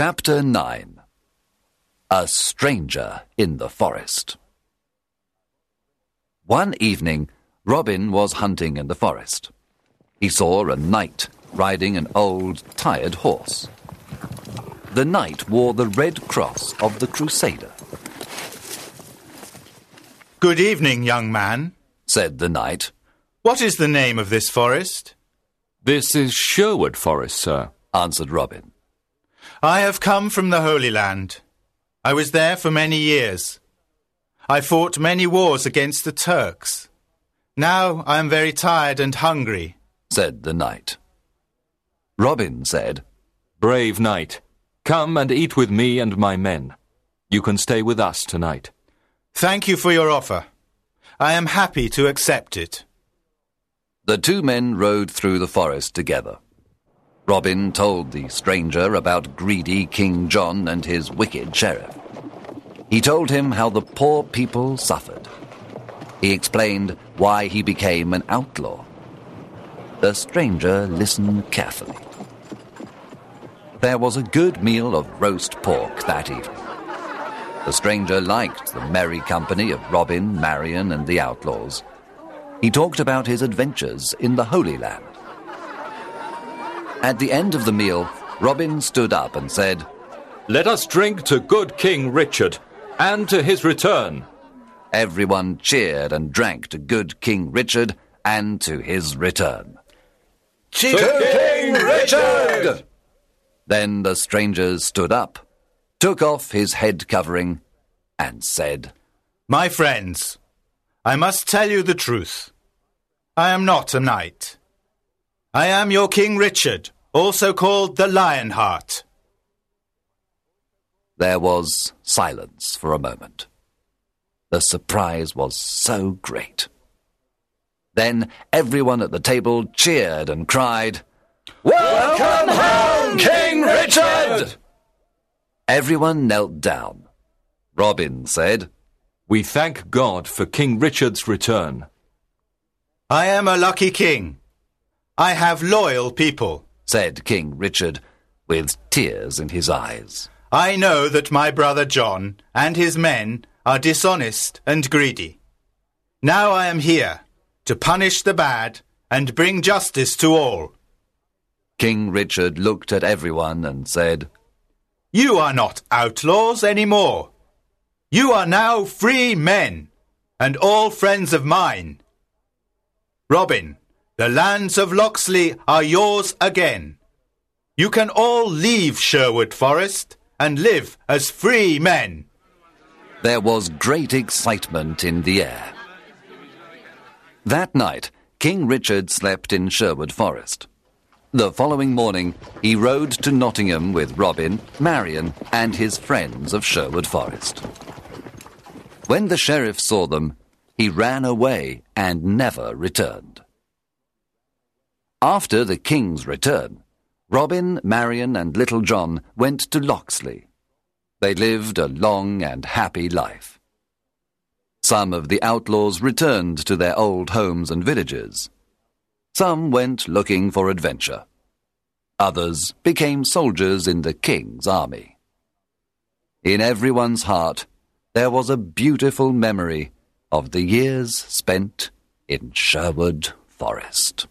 Chapter 9 A Stranger in the Forest. One evening, Robin was hunting in the forest. He saw a knight riding an old, tired horse. The knight wore the red cross of the Crusader. Good evening, young man, said the knight. What is the name of this forest? This is Sherwood Forest, sir, answered Robin. I have come from the Holy Land. I was there for many years. I fought many wars against the Turks. Now I am very tired and hungry, said the knight. Robin said, Brave knight, come and eat with me and my men. You can stay with us tonight. Thank you for your offer. I am happy to accept it. The two men rode through the forest together. Robin told the stranger about greedy King John and his wicked sheriff. He told him how the poor people suffered. He explained why he became an outlaw. The stranger listened carefully. There was a good meal of roast pork that evening. The stranger liked the merry company of Robin, Marion, and the outlaws. He talked about his adventures in the Holy Land. At the end of the meal, Robin stood up and said, Let us drink to good King Richard and to his return. Everyone cheered and drank to good King Richard and to his return. Cheer to King Richard! Then the stranger stood up, took off his head covering, and said, My friends, I must tell you the truth. I am not a knight. I am your King Richard, also called the Lionheart. There was silence for a moment. The surprise was so great. Then everyone at the table cheered and cried, Welcome home, King Richard! Everyone knelt down. Robin said, We thank God for King Richard's return. I am a lucky king. I have loyal people, said King Richard, with tears in his eyes. I know that my brother John and his men are dishonest and greedy. Now I am here to punish the bad and bring justice to all. King Richard looked at everyone and said, You are not outlaws any more. You are now free men, and all friends of mine. Robin, the lands of Locksley are yours again. You can all leave Sherwood Forest and live as free men. There was great excitement in the air. That night, King Richard slept in Sherwood Forest. The following morning, he rode to Nottingham with Robin, Marion, and his friends of Sherwood Forest. When the sheriff saw them, he ran away and never returned. After the king's return, Robin, Marion, and Little John went to Locksley. They lived a long and happy life. Some of the outlaws returned to their old homes and villages. Some went looking for adventure. Others became soldiers in the king's army. In everyone's heart, there was a beautiful memory of the years spent in Sherwood Forest.